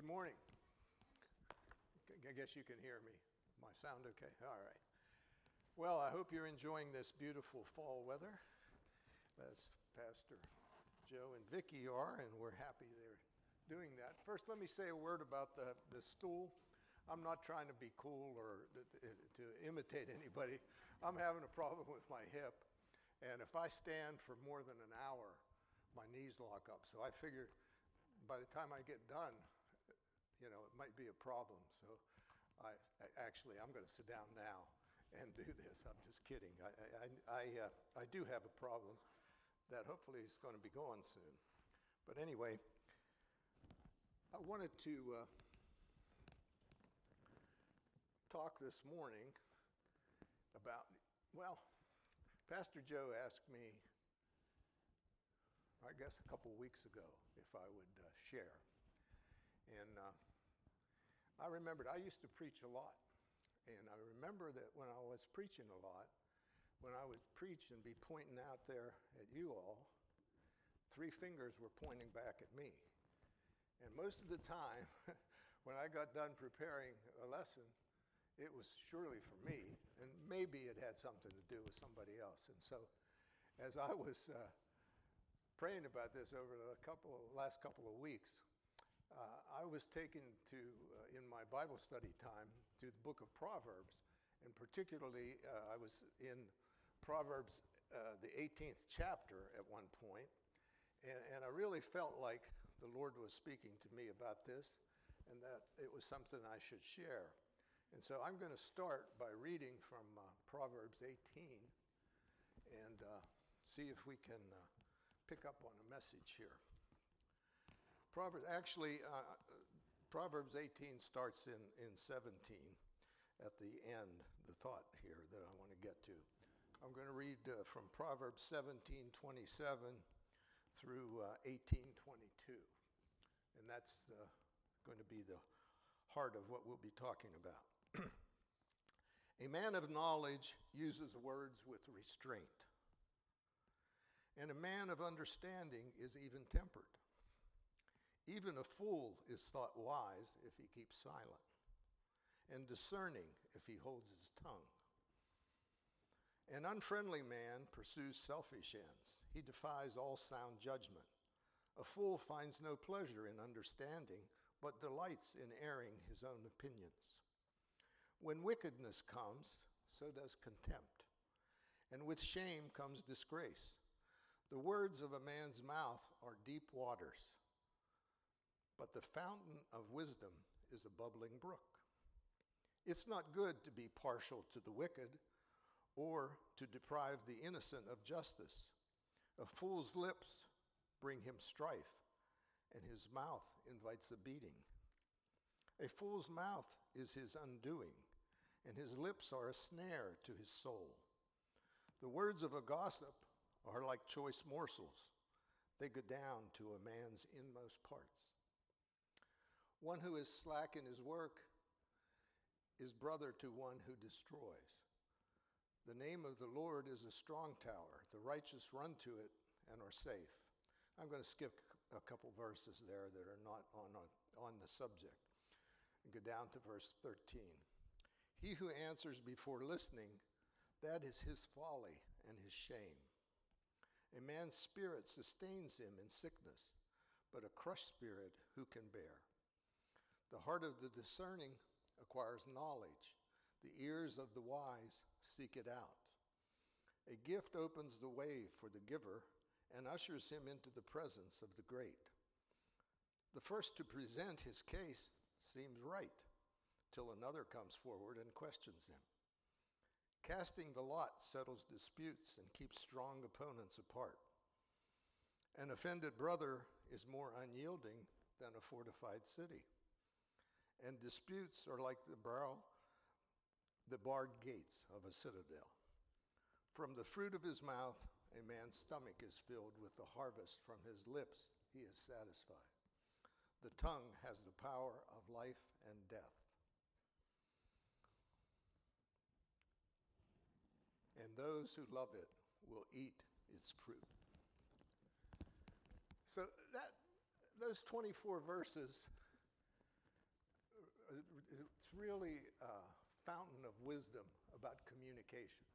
Good morning. I guess you can hear me. My sound okay? All right. Well, I hope you're enjoying this beautiful fall weather. As Pastor Joe and Vicki are, and we're happy they're doing that. First, let me say a word about the, the stool. I'm not trying to be cool or to, to imitate anybody. I'm having a problem with my hip, and if I stand for more than an hour, my knees lock up. So I figure by the time I get done, you know, it might be a problem. So I, I actually, I'm going to sit down now and do this. I'm just kidding. I, I, I, uh, I do have a problem that hopefully is going to be gone soon. But anyway, I wanted to uh, talk this morning about, well, Pastor Joe asked me, I guess a couple weeks ago, if I would uh, share. And uh, I remembered I used to preach a lot. And I remember that when I was preaching a lot, when I would preach and be pointing out there at you all, three fingers were pointing back at me. And most of the time, when I got done preparing a lesson, it was surely for me, and maybe it had something to do with somebody else. And so, as I was uh, praying about this over the couple, last couple of weeks, uh, I was taken to, uh, in my Bible study time, to the book of Proverbs. And particularly, uh, I was in Proverbs, uh, the 18th chapter at one point, and, and I really felt like the Lord was speaking to me about this and that it was something I should share. And so I'm going to start by reading from uh, Proverbs 18 and uh, see if we can pick up on a message here. Proverbs, actually, uh, Proverbs 18 starts in, in 17 at the end, the thought here that I want to get to. I'm going to read uh, from Proverbs 17 27 through uh, 18 22. And that's uh, going to be the heart of what we'll be talking about. a man of knowledge uses words with restraint, and a man of understanding is even tempered. Even a fool is thought wise if he keeps silent, and discerning if he holds his tongue. An unfriendly man pursues selfish ends. He defies all sound judgment. A fool finds no pleasure in understanding, but delights in airing his own opinions. When wickedness comes, so does contempt. And with shame comes disgrace. The words of a man's mouth are deep waters but the fountain of wisdom is a bubbling brook. It's not good to be partial to the wicked or to deprive the innocent of justice. A fool's lips bring him strife, and his mouth invites a beating. A fool's mouth is his undoing, and his lips are a snare to his soul. The words of a gossip are like choice morsels, they go down to a man's inmost parts. One who is slack in his work is brother to one who destroys. The name of the Lord is a strong tower. The righteous run to it and are safe. I'm going to skip a couple verses there that are not on, on the subject and go down to verse 13. He who answers before listening, that is his folly and his shame. A man's spirit sustains him in sickness, but a crushed spirit who can bear? The heart of the discerning acquires knowledge. The ears of the wise seek it out. A gift opens the way for the giver and ushers him into the presence of the great. The first to present his case seems right till another comes forward and questions him. Casting the lot settles disputes and keeps strong opponents apart. An offended brother is more unyielding than a fortified city and disputes are like the barrel, the barred gates of a citadel. From the fruit of his mouth, a man's stomach is filled with the harvest from his lips, he is satisfied. The tongue has the power of life and death. And those who love it will eat its fruit. So that those 24 verses it's really a fountain of wisdom about communication.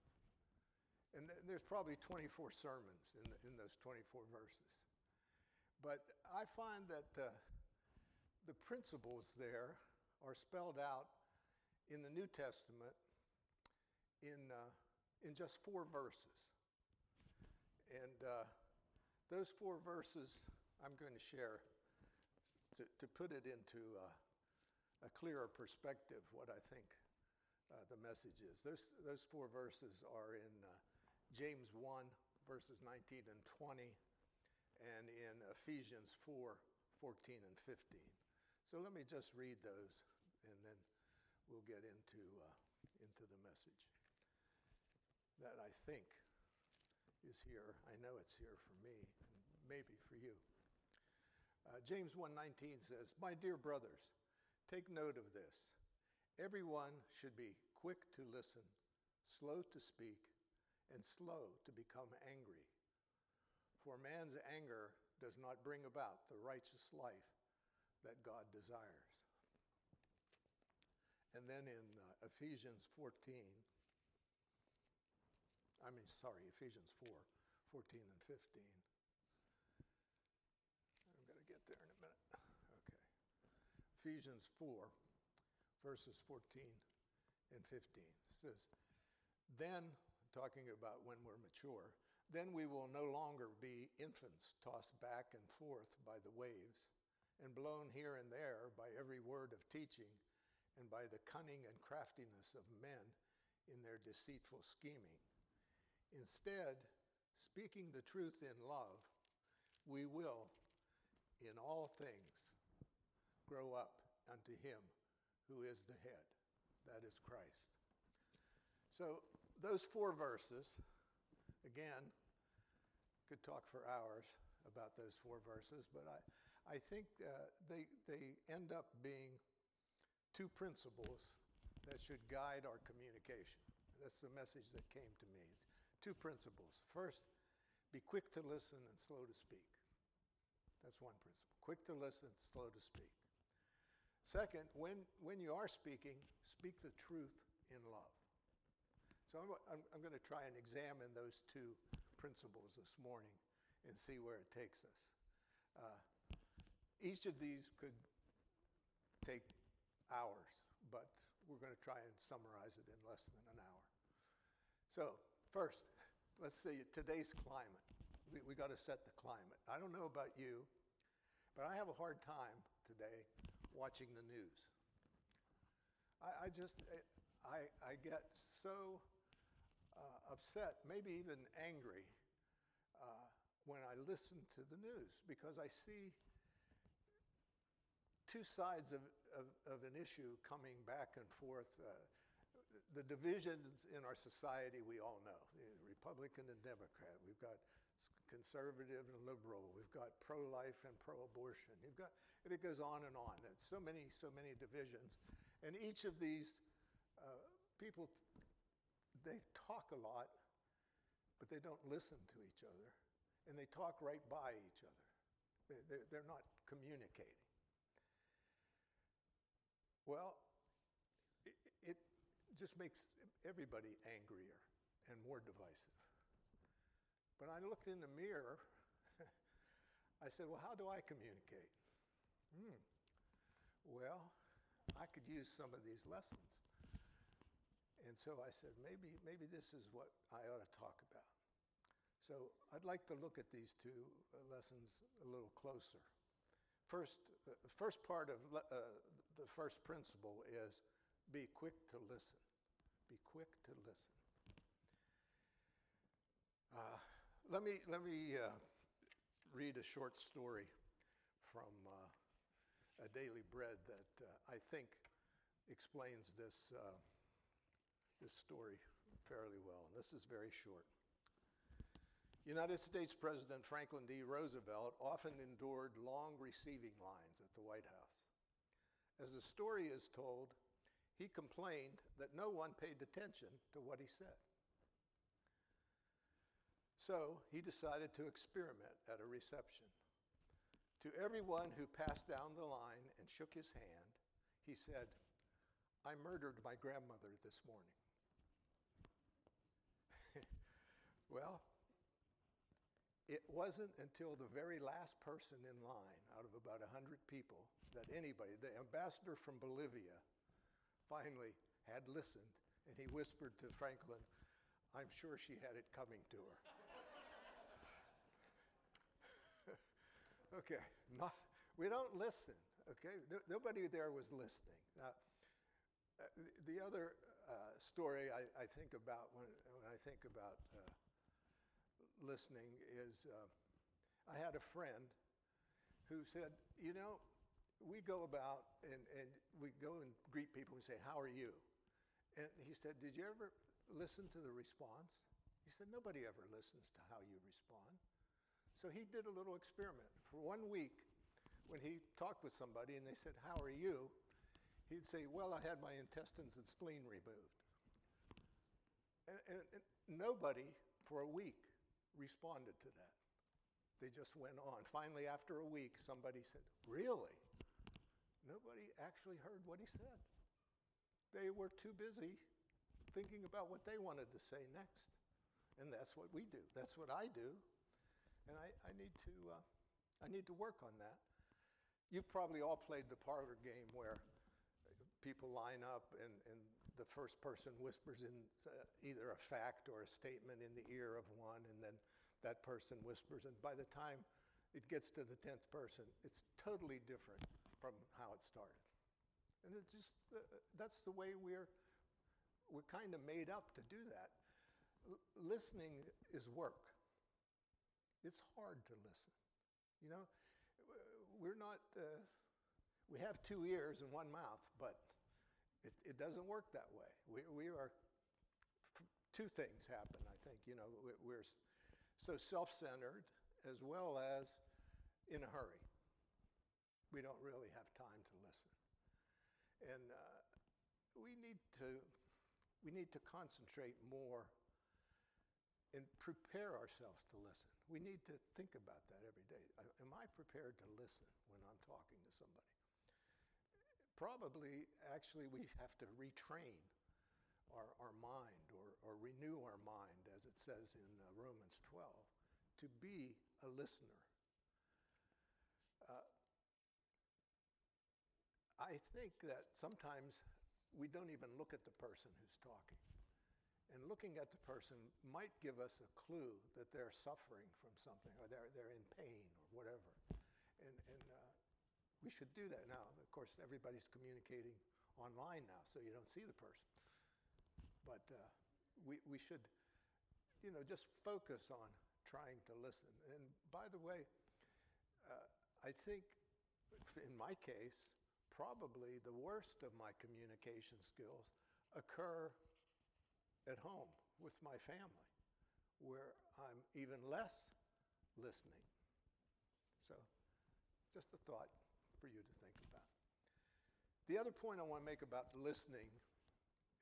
And th- there's probably 24 sermons in, the, in those 24 verses. But I find that uh, the principles there are spelled out in the New Testament in, uh, in just four verses. And uh, those four verses I'm going to share to, to put it into uh, a clearer perspective what I think uh, the message is. Those, those four verses are in uh, James 1, verses 19 and 20, and in Ephesians 4, 14 and 15. So let me just read those, and then we'll get into, uh, into the message that I think is here. I know it's here for me, and maybe for you. Uh, James 1:19 says, "My dear brothers, take note of this. Everyone should be quick to listen, slow to speak, and slow to become angry. For man's anger does not bring about the righteous life that God desires." And then in uh, Ephesians 14, I mean, sorry, Ephesians 4, 14 and 15. I'm going to get there in a minute. Okay. Ephesians 4, verses 14 and 15 says, Then, talking about when we're mature, then we will no longer be infants tossed back and forth by the waves and blown here and there by every word of teaching and by the cunning and craftiness of men in their deceitful scheming. Instead, speaking the truth in love, we will, in all things, grow up unto him who is the head, that is Christ. So, those four verses, again, could talk for hours about those four verses, but I, I think uh, they, they end up being two principles that should guide our communication. That's the message that came to me two principles. First, be quick to listen and slow to speak. That's one principle. Quick to listen, slow to speak. Second, when, when you are speaking, speak the truth in love. So I'm, I'm, I'm going to try and examine those two principles this morning and see where it takes us. Uh, each of these could take hours, but we're going to try and summarize it in less than an hour. So, first, let's see, today's climate. We, we got to set the climate. I don't know about you, but I have a hard time today watching the news. I, I just, I, I get so uh, upset, maybe even angry, uh, when I listen to the news because I see two sides of, of, of an issue coming back and forth. Uh, the divisions in our society we all know Republican and Democrat. We've got conservative and liberal. We've got pro life and pro abortion. You've got, and it goes on and on. It's so many, so many divisions. And each of these uh, people, they talk a lot, but they don't listen to each other. And they talk right by each other. They, they're not communicating. Well, it just makes everybody angrier and more divisive. But I looked in the mirror. I said, Well, how do I communicate? Hmm. Well, I could use some of these lessons. And so I said, maybe, maybe this is what I ought to talk about. So I'd like to look at these two uh, lessons a little closer. First, uh, the first part of uh, the first principle is be quick to listen. Be quick to listen. Uh, let me, let me uh, read a short story from uh, a daily bread that uh, I think explains this, uh, this story fairly well. And this is very short. United States President Franklin D. Roosevelt often endured long receiving lines at the White House. As the story is told, he complained that no one paid attention to what he said. So he decided to experiment at a reception. To everyone who passed down the line and shook his hand, he said, I murdered my grandmother this morning. well, it wasn't until the very last person in line out of about 100 people that anybody, the ambassador from Bolivia, finally had listened and he whispered to Franklin, I'm sure she had it coming to her. Okay, not, we don't listen, okay? No, nobody there was listening. Now, the, the other uh, story I, I, think about when, when I think about uh, listening is uh, I had a friend who said, You know, we go about and, and we go and greet people and say, How are you? And he said, Did you ever listen to the response? He said, Nobody ever listens to how you respond. So he did a little experiment. For one week, when he talked with somebody and they said, How are you? He'd say, Well, I had my intestines and spleen removed. And, and, and nobody for a week responded to that. They just went on. Finally, after a week, somebody said, Really? Nobody actually heard what he said. They were too busy thinking about what they wanted to say next. And that's what we do. That's what I do. And I, I need, to, uh, I need to work on that. You've probably all played the parlor game where people line up and, and the first person whispers in uh, either a fact or a statement in the ear of one, and then that person whispers. And by the time it gets to the 10th person, it's totally different from how it started. And it's just, uh, that's the way we're, we're kind of made up to do that. L- listening is work. It's hard to listen. You know, we're not, uh, we have two ears and one mouth, but it, it doesn't work that way. We, we are, two things happen, I think. You know, we're so self centered as well as in a hurry. We don't really have time to listen. And uh, we, need to, we need to concentrate more and prepare ourselves to listen. We need to think about that every day. Am I prepared to listen when I'm talking to somebody? probably actually we have to retrain our, our mind or, or renew our mind, as it says in uh, Romans 12, to be a listener. Uh, I think that sometimes we don't even look at the person who's talking. And looking at the person might give us a clue that they're suffering from something or they're, they're in pain or whatever. And, and uh, we should do that now. Of course, everybody's communicating online now, so you don't see the person. But uh, we, we should, you know, just focus on trying to listen. And by the way, uh, I think in my case, probably the worst of my communication skills occur at home with my family, where I'm even less listening. So, just a thought for you to think about. The other point I want to make about listening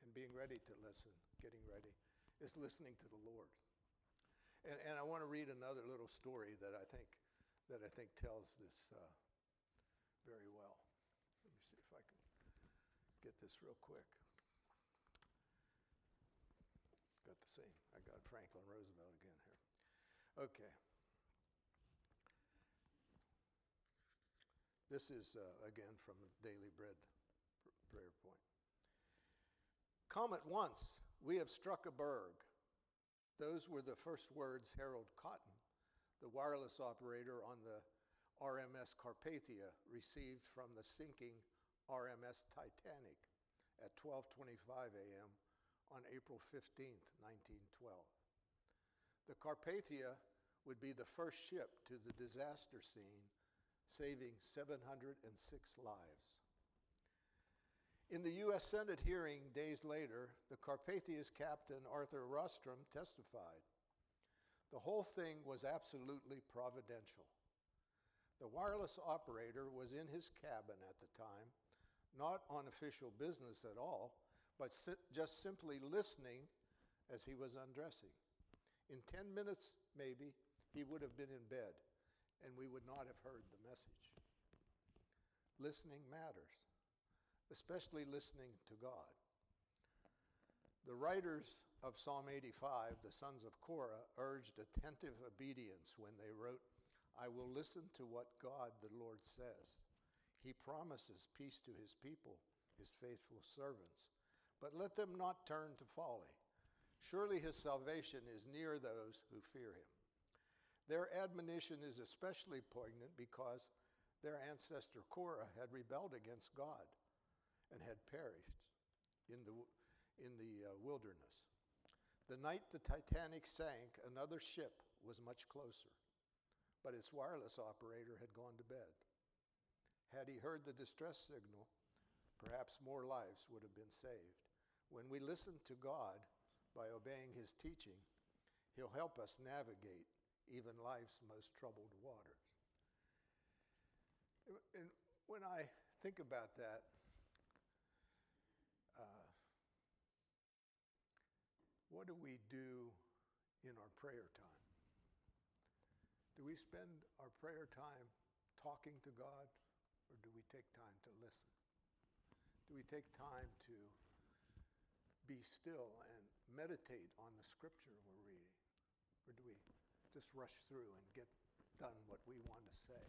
and being ready to listen, getting ready, is listening to the Lord. And, and I want to read another little story that I think that I think tells this uh, very well. Let me see if I can get this real quick. Got the same. I got Franklin Roosevelt again here. Okay. This is, uh, again, from the Daily Bread prayer point. Come at once, we have struck a berg. Those were the first words Harold Cottam, the wireless operator on the RMS Carpathia, received from the sinking RMS Titanic at 12:25 a.m. on April 15, 1912. The Carpathia would be the first ship to the disaster scene saving 706 lives. In the U.S. Senate hearing days later, the Carpathia's captain, Arthur Rostron, testified. The whole thing was absolutely providential. The wireless operator was in his cabin at the time, not on official business at all, but si- just simply listening as he was undressing. In 10 minutes, maybe, he would have been in bed and we would not have heard the message. Listening matters. especially listening to God. The writers of Psalm 85, the sons of Korah, urged attentive obedience when they wrote, I will listen to what God the Lord says. He promises peace to his people, his faithful servants. But let them not turn to folly. Surely his salvation is near those who fear him. Their admonition is especially poignant because their ancestor Korah had rebelled against God and had perished in the, in the uh, wilderness. The night the Titanic sank, another ship was much closer, but its wireless operator had gone to bed. Had he heard the distress signal, perhaps more lives would have been saved. When we listen to God by obeying his teaching, he'll help us navigate even life's most troubled waters. And when I think about that, uh, what do we do in our prayer time? Do we spend our prayer time talking to God, or do we take time to listen? Do we take time to be still and meditate on the scripture we're reading? Or do we just rush through and get done what we want to say?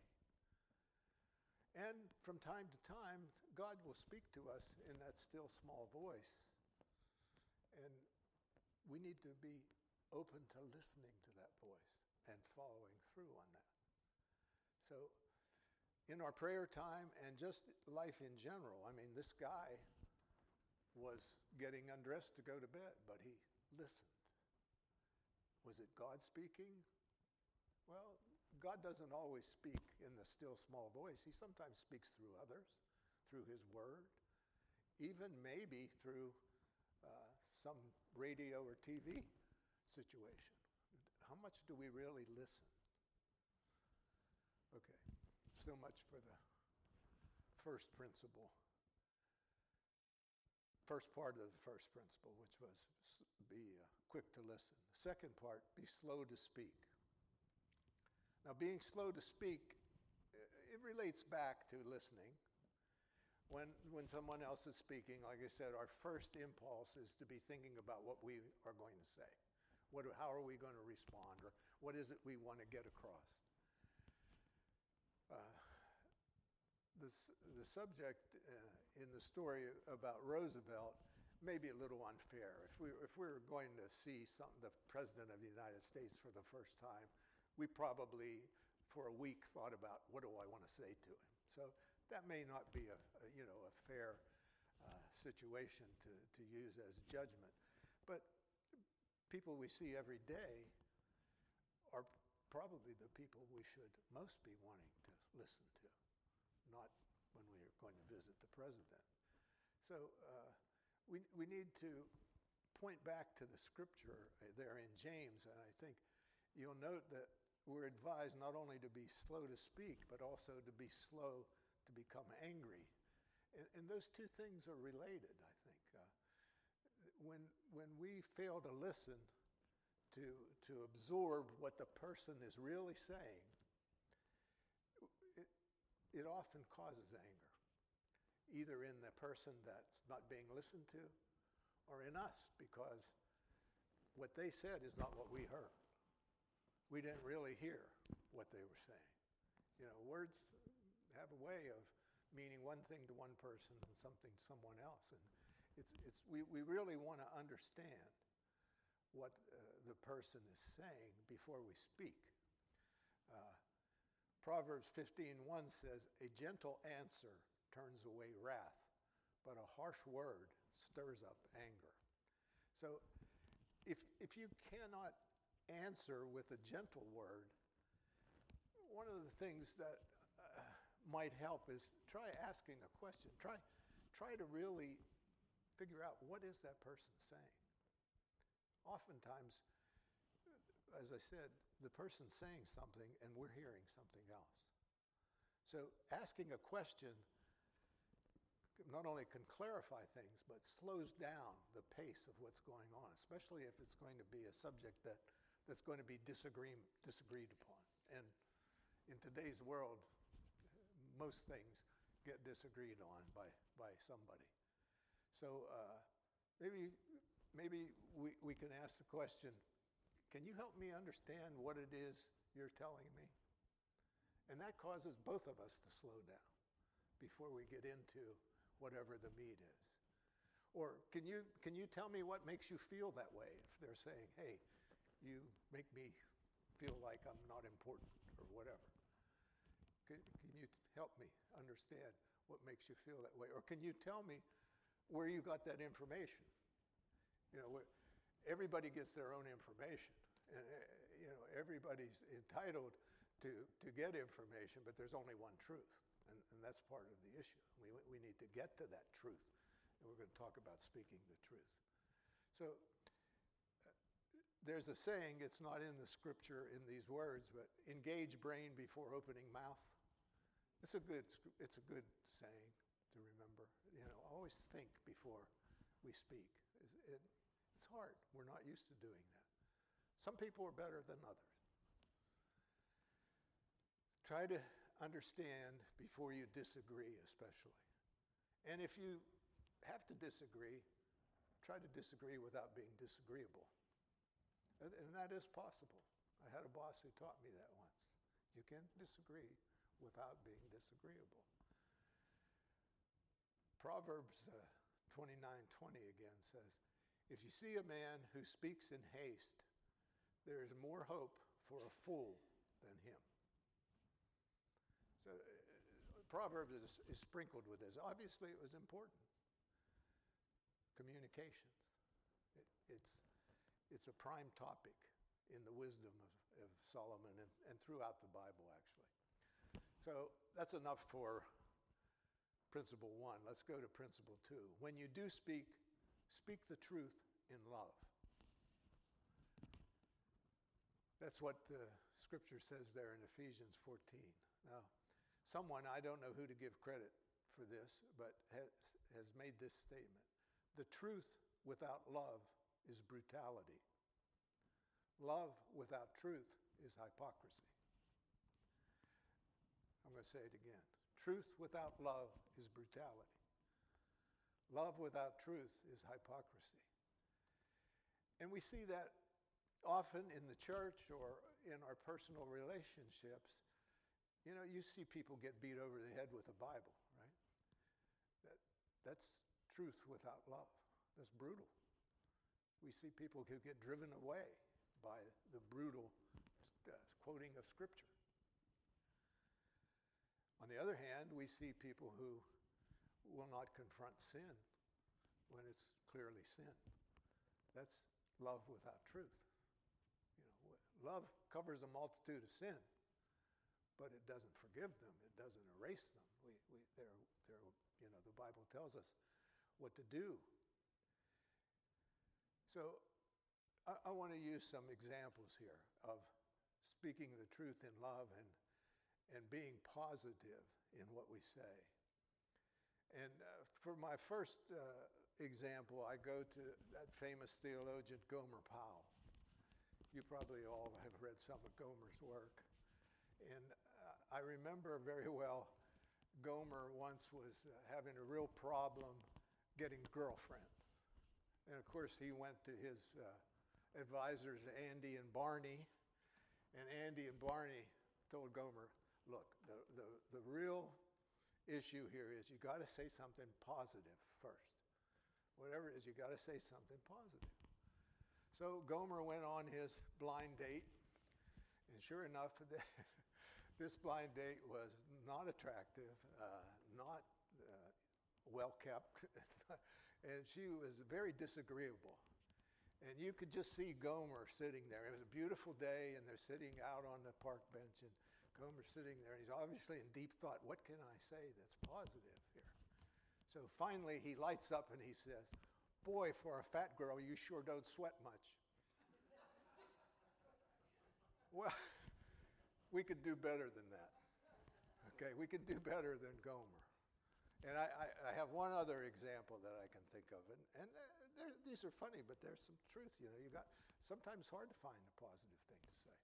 And from time to time, God will speak to us in that still small voice. And we need to be open to listening to that voice and following through on that. So, in our prayer time and just life in general, I mean, this guy was getting undressed to go to bed, but he listened. Was it God speaking? Well, God doesn't always speak in the still small voice. He sometimes speaks through others, through His Word, even maybe through uh, some radio or TV situation. How much do we really listen? Okay, so much for the first principle. First part of the first principle, which was be uh, quick to listen. The second part, be slow to speak. Now, being slow to speak, it relates back to listening. When, when someone else is speaking, like I said, our first impulse is to be thinking about what we are going to say. What, how are we going to respond? Or what is it we want to get across? Uh, this, the subject uh, in the story about Roosevelt may be a little unfair. If we, if we were going to see some, the President of the United States for the first time, we probably, for a week, thought about what do I want to say to him. So that may not be a, a you know a fair uh, situation to, to use as judgment, but people we see every day are probably the people we should most be wanting to listen to, not going to visit the president. So uh, we, we need to point back to the scripture uh, there in James, and I think you'll note that we're advised not only to be slow to speak, but also to be slow to become angry. And, and those two things are related, I think. Uh, when, when we fail to listen, to, to absorb what the person is really saying, it, it often causes anger, either in the person that's not being listened to or in us, because what they said is not what we heard we didn't really hear what they were saying. You know, words have a way of meaning one thing to one person and something to someone else. And it's, it's, we, we really want to understand what uh, the person is saying before we speak. Uh, Proverbs 15:1 says, "A gentle answer turns away wrath, but a harsh word stirs up anger." So, if if you cannot answer with a gentle word, one of the things that uh, might help is try asking a question. Try, try to really figure out what is that person saying. Oftentimes, as I said, the person's saying something and we're hearing something else. So asking a question not only can clarify things, but slows down the pace of what's going on, especially if it's going to be a subject that that's going to be disagreed, disagreed upon. And in today's world, most things get disagreed on by, by somebody. So uh, maybe, maybe we, we can ask the question can you help me understand what it is you're telling me? And that causes both of us to slow down before we get into whatever the meat is. Or can you, can you tell me what makes you feel that way if they're saying, hey, you make me feel like I'm not important or whatever? Can, can you help me understand what makes you feel that way? Or can you tell me where you got that information? You know, everybody gets their own information. And, uh, you know, everybody's entitled to, to get information, but there's only one truth. That's part of the issue. We, we need to get to that truth. And we're going to talk about speaking the truth. So uh, there's a saying, it's not in the scripture in these words, but engage brain before opening mouth. It's a good, it's a good saying to remember. You know, always think before we speak. It, it's hard. We're not used to doing that. Some people are better than others. Try to understand before you disagree, especially. And if you have to disagree, try to disagree without being disagreeable. And, that is possible. I had a boss who taught me that once. You can disagree without being disagreeable. Proverbs uh, 29:20 again says, "If you see a man who speaks in haste, there is more hope for a fool than him. So, uh, Proverbs is, is sprinkled with this. Obviously, it was important. Communications. It, it's, it's a prime topic in the wisdom of, of Solomon and, and throughout the Bible, actually. So, that's enough for principle one. Let's go to principle two. When you do speak, speak the truth in love. That's what the scripture says there in Ephesians 14. Now, someone, I don't know who to give credit for this, but has, has made this statement The truth without love is brutality, love without truth is hypocrisy. I'm going to say it again. Truth without love is brutality. Love without truth is hypocrisy. And we see that often in the church or in our personal relationships, you know, you see people get beat over the head with a Bible, right? That, that's truth without love. That's brutal. We see people who get driven away by the brutal uh, quoting of Scripture. On the other hand, we see people who will not confront sin when it's clearly sin. That's love without truth. You know, Love covers a multitude of sin, but it doesn't forgive them. It doesn't erase them. We, we, they're, they're, you know, the Bible tells us what to do. So I, I want to use some examples here of speaking the truth in love and, and being positive in what we say. And uh, for my first uh, example, I go to that famous theologian Gomer Pyle. You probably all have read some of Gomer's work. And I remember very well Gomer once was uh, having a real problem getting girlfriend. And of course, he went to his uh, advisors, Andy and Barney. And Andy and Barney told Gomer, look, the, the, the real issue here is you got to say something positive first. Whatever it is, you got to say something positive. So Gomer went on his blind date, and sure enough, this blind date was not attractive, uh, not uh, well kept, and she was very disagreeable. And you could just see Gomer sitting there. It was a beautiful day, and they're sitting out on the park bench, and Gomer's sitting there, and he's obviously in deep thought. What can I say that's positive here? So finally, he lights up and he says, Boy, for a fat girl, you sure don't sweat much. well, we could do better than that. Okay, we could do better than Gomer. And I, I, I have one other example that I can think of, and, and uh, these are funny, but there's some truth. You know, you got sometimes hard to find a positive thing to say.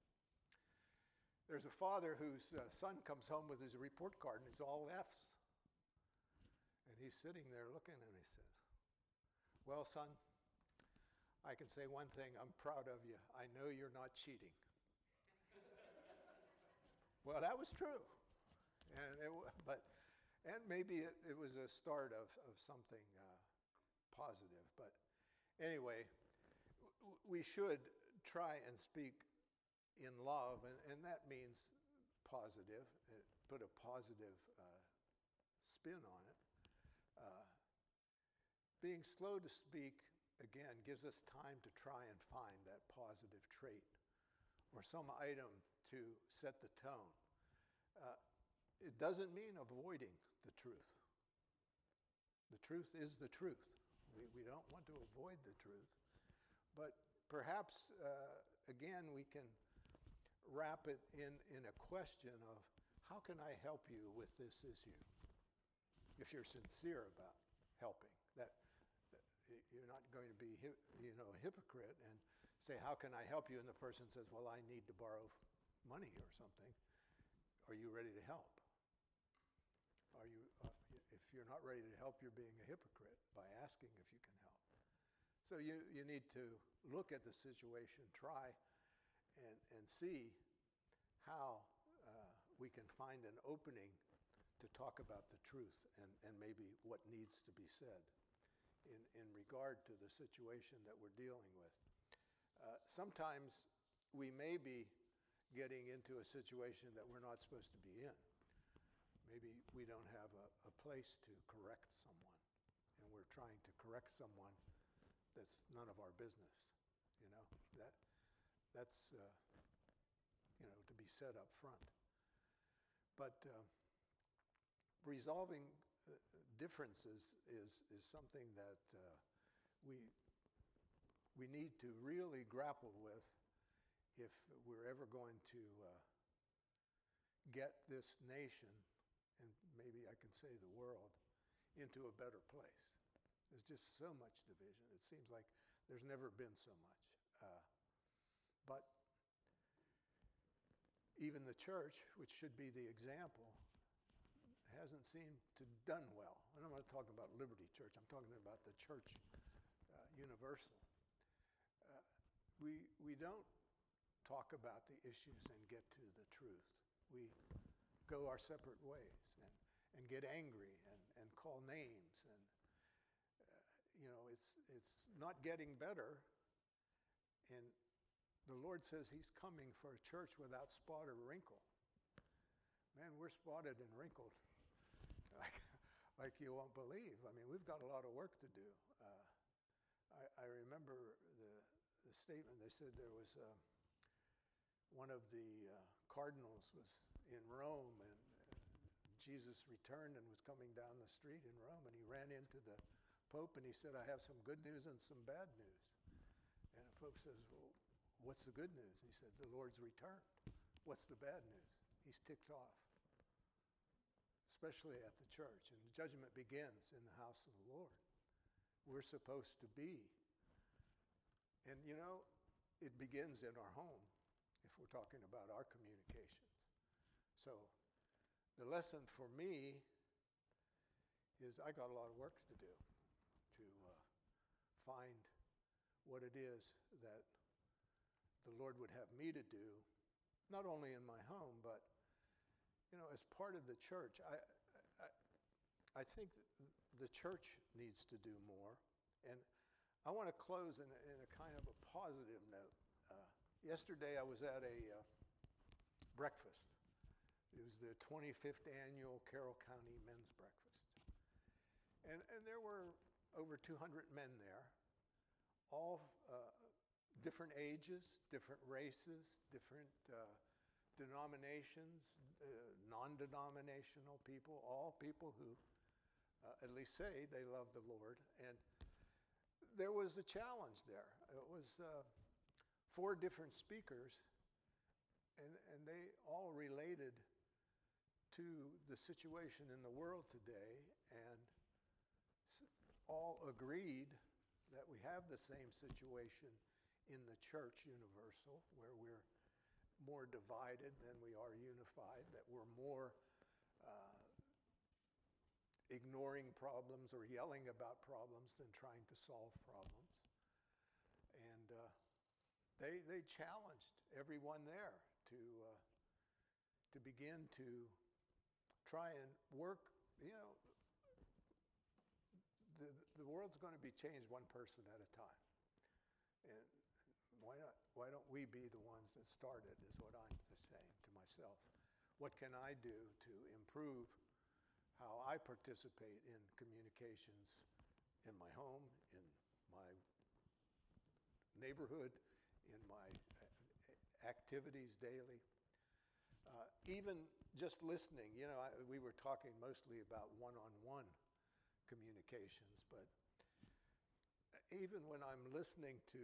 There's a father whose uh, son comes home with his report card, and it's all F's. And he's sitting there looking and he says, Well, son, I can say one thing I'm proud of you. I know you're not cheating. Well, that was true. And it, but, and maybe it, it was a start of, of something uh, positive. But anyway, we should try and speak in love, and, and that means positive, uh, put a positive uh, spin on it. Uh, being slow to speak, again, gives us time to try and find that positive trait or some item to set the tone. Uh, it doesn't mean avoiding the truth. The truth is the truth. We, we don't want to avoid the truth. But perhaps, uh, again, we can wrap it in, in a question of how can I help you with this issue? If you're sincere about helping, that, that you're not going to be you know, a hypocrite and say, How can I help you? And the person says, Well, I need to borrow money or something. Are you ready to help? Are you, uh, if you're not ready to help, you're being a hypocrite by asking if you can help. So you, you need to look at the situation, try and, and see how uh, we can find an opening to talk about the truth and, and maybe what needs to be said in, in regard to the situation that we're dealing with. Uh, sometimes we may be getting into a situation that we're not supposed to be in. Maybe we don't have a, a place to correct someone, and we're trying to correct someone that's none of our business. You know that that's uh, you know to be said up front. But uh, resolving uh, differences is is something that uh, we we need to really grapple with if we're ever going to uh, get this nation and maybe I can say the world, into a better place. There's just so much division. It seems like there's never been so much. Uh, but even the church, which should be the example, hasn't seemed to done well. And I'm not talking about Liberty Church. I'm talking about the church uh, universal. Uh, we we don't talk about the issues and get to the truth. We go our separate ways and, and get angry and, and call names. And, uh, you know, it's, it's not getting better. And the Lord says He's coming for a church without spot or wrinkle. Man, we're spotted and wrinkled like, like you won't believe. I mean, we've got a lot of work to do. Uh, I, I, remember the, the statement they said there was uh, one of the uh, cardinals was in Rome, and Jesus returned and was coming down the street in Rome, and he ran into the Pope and he said, I have some good news and some bad news. And the Pope says, Well, what's the good news? He said, The Lord's returned. What's the bad news? He's ticked off, especially at the church. And the judgment begins in the house of the Lord. We're supposed to be. And you know, it begins in our home we're talking about our communications. So the lesson for me is I got a lot of work to do to uh, find what it is that the Lord would have me to do, not only in my home, but you know, as part of the church. I, I, I think the church needs to do more, and I want to close in in a kind of a positive note. Yesterday, I was at a uh, breakfast it was the 25th annual Carroll County Men's Breakfast. And, and there were over 200 men there, all uh, different ages, different races, different uh, denominations, uh, non denominational people, all people who uh, at least say they love the Lord. And there was a challenge there. It was uh, four different speakers, and, and they all related to the situation in the world today and all agreed that we have the same situation in the church universal, where we're more divided than we are unified, that we're more uh, ignoring problems or yelling about problems than trying to solve problems. And uh, they, they challenged everyone there to, uh, to begin to try and work, you know, the, the world's going to be changed one person at a time. And why, not, why don't we be the ones that started, is what I'm saying to myself. What can I do to improve how I participate in communications in my home, in my neighborhood, in my activities daily? Uh, even just listening, you know, I, we were talking mostly about one on one communications, but even when I'm listening to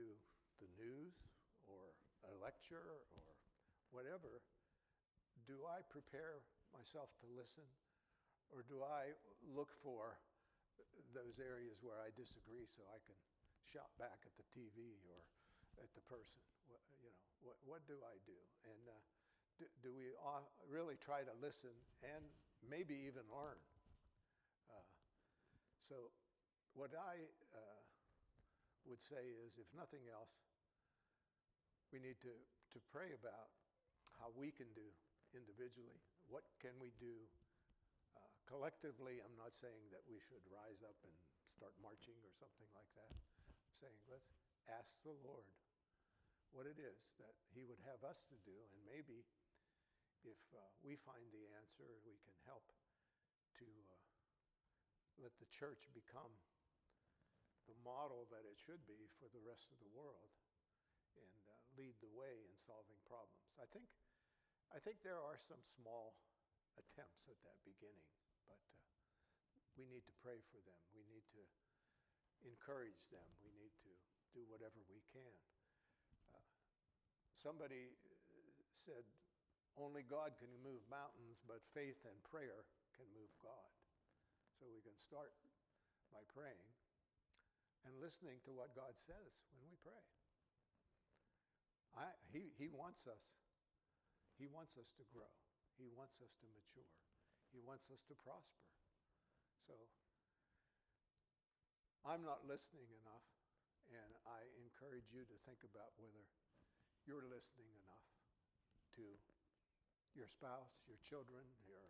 the news or a lecture or whatever, do I prepare myself to listen or do I look for those areas where I disagree so I can shout back at the TV or at the person? What, you know, what, what do I do? And uh, do, do, we really try to listen and maybe even learn? Uh, so, what I uh, would say is, if nothing else, we need to, to pray about how we can do individually. What can we do uh, collectively? I'm not saying that we should rise up and start marching or something like that. I'm saying let's ask the Lord what it is that He would have us to do, and maybe if uh, we find the answer, we can help to uh, let the church become the model that it should be for the rest of the world and uh, lead the way in solving problems. I think, I think there are some small attempts at that beginning, but uh, we need to pray for them. We need to encourage them. We need to do whatever we can. Somebody uh, said only God can move mountains, but faith and prayer can move God. So we can start by praying and listening to what God says when we pray. I, he, he wants us. He wants us to grow. He wants us to mature. He wants us to prosper. So I'm not listening enough, and I encourage you to think about whether you're listening enough to your spouse, your children, your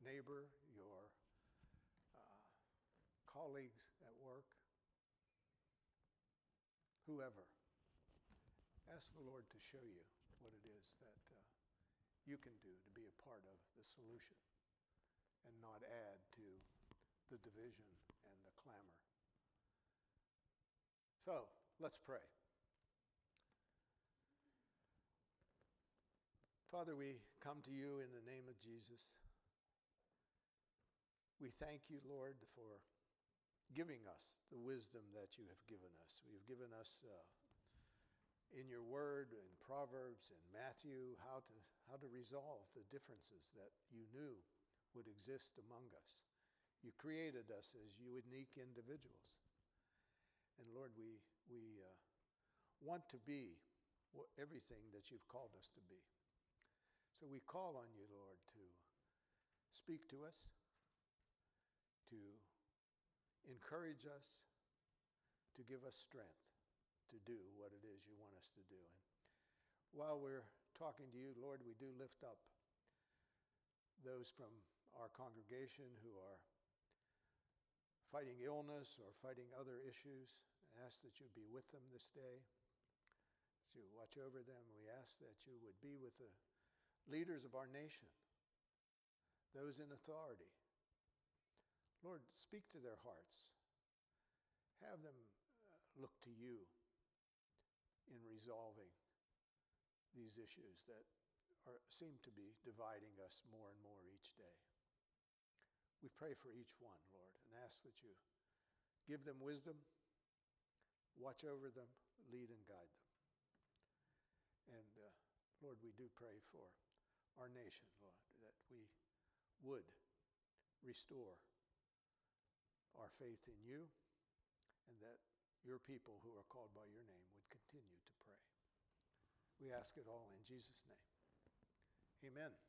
neighbor, your uh, colleagues at work, whoever. Ask the Lord to show you what it is that uh, you can do to be a part of the solution and not add to the division and the clamor. So let's pray. Father, we come to you in the name of Jesus. We thank you, Lord, for giving us the wisdom that you have given us. You have given us uh, in your word, in Proverbs, in Matthew, how to, how to resolve the differences that you knew would exist among us. You created us as unique individuals. And Lord, we, we uh, want to be everything that you've called us to be. So we call on you, Lord, to speak to us, to encourage us, to give us strength to do what it is you want us to do. And while we're talking to you, Lord, we do lift up those from our congregation who are fighting illness or fighting other issues. I ask that you be with them this day, that you watch over them. We ask that you would be with the leaders of our nation, those in authority. Lord, speak to their hearts. Have them uh, look to you in resolving these issues that are, seem to be dividing us more and more each day. We pray for each one, Lord, and ask that you give them wisdom, watch over them, lead and guide them. And uh, Lord, we do pray for our nation, Lord, that we would restore our faith in you and that your people who are called by your name would continue to pray. We ask it all in Jesus' name. Amen.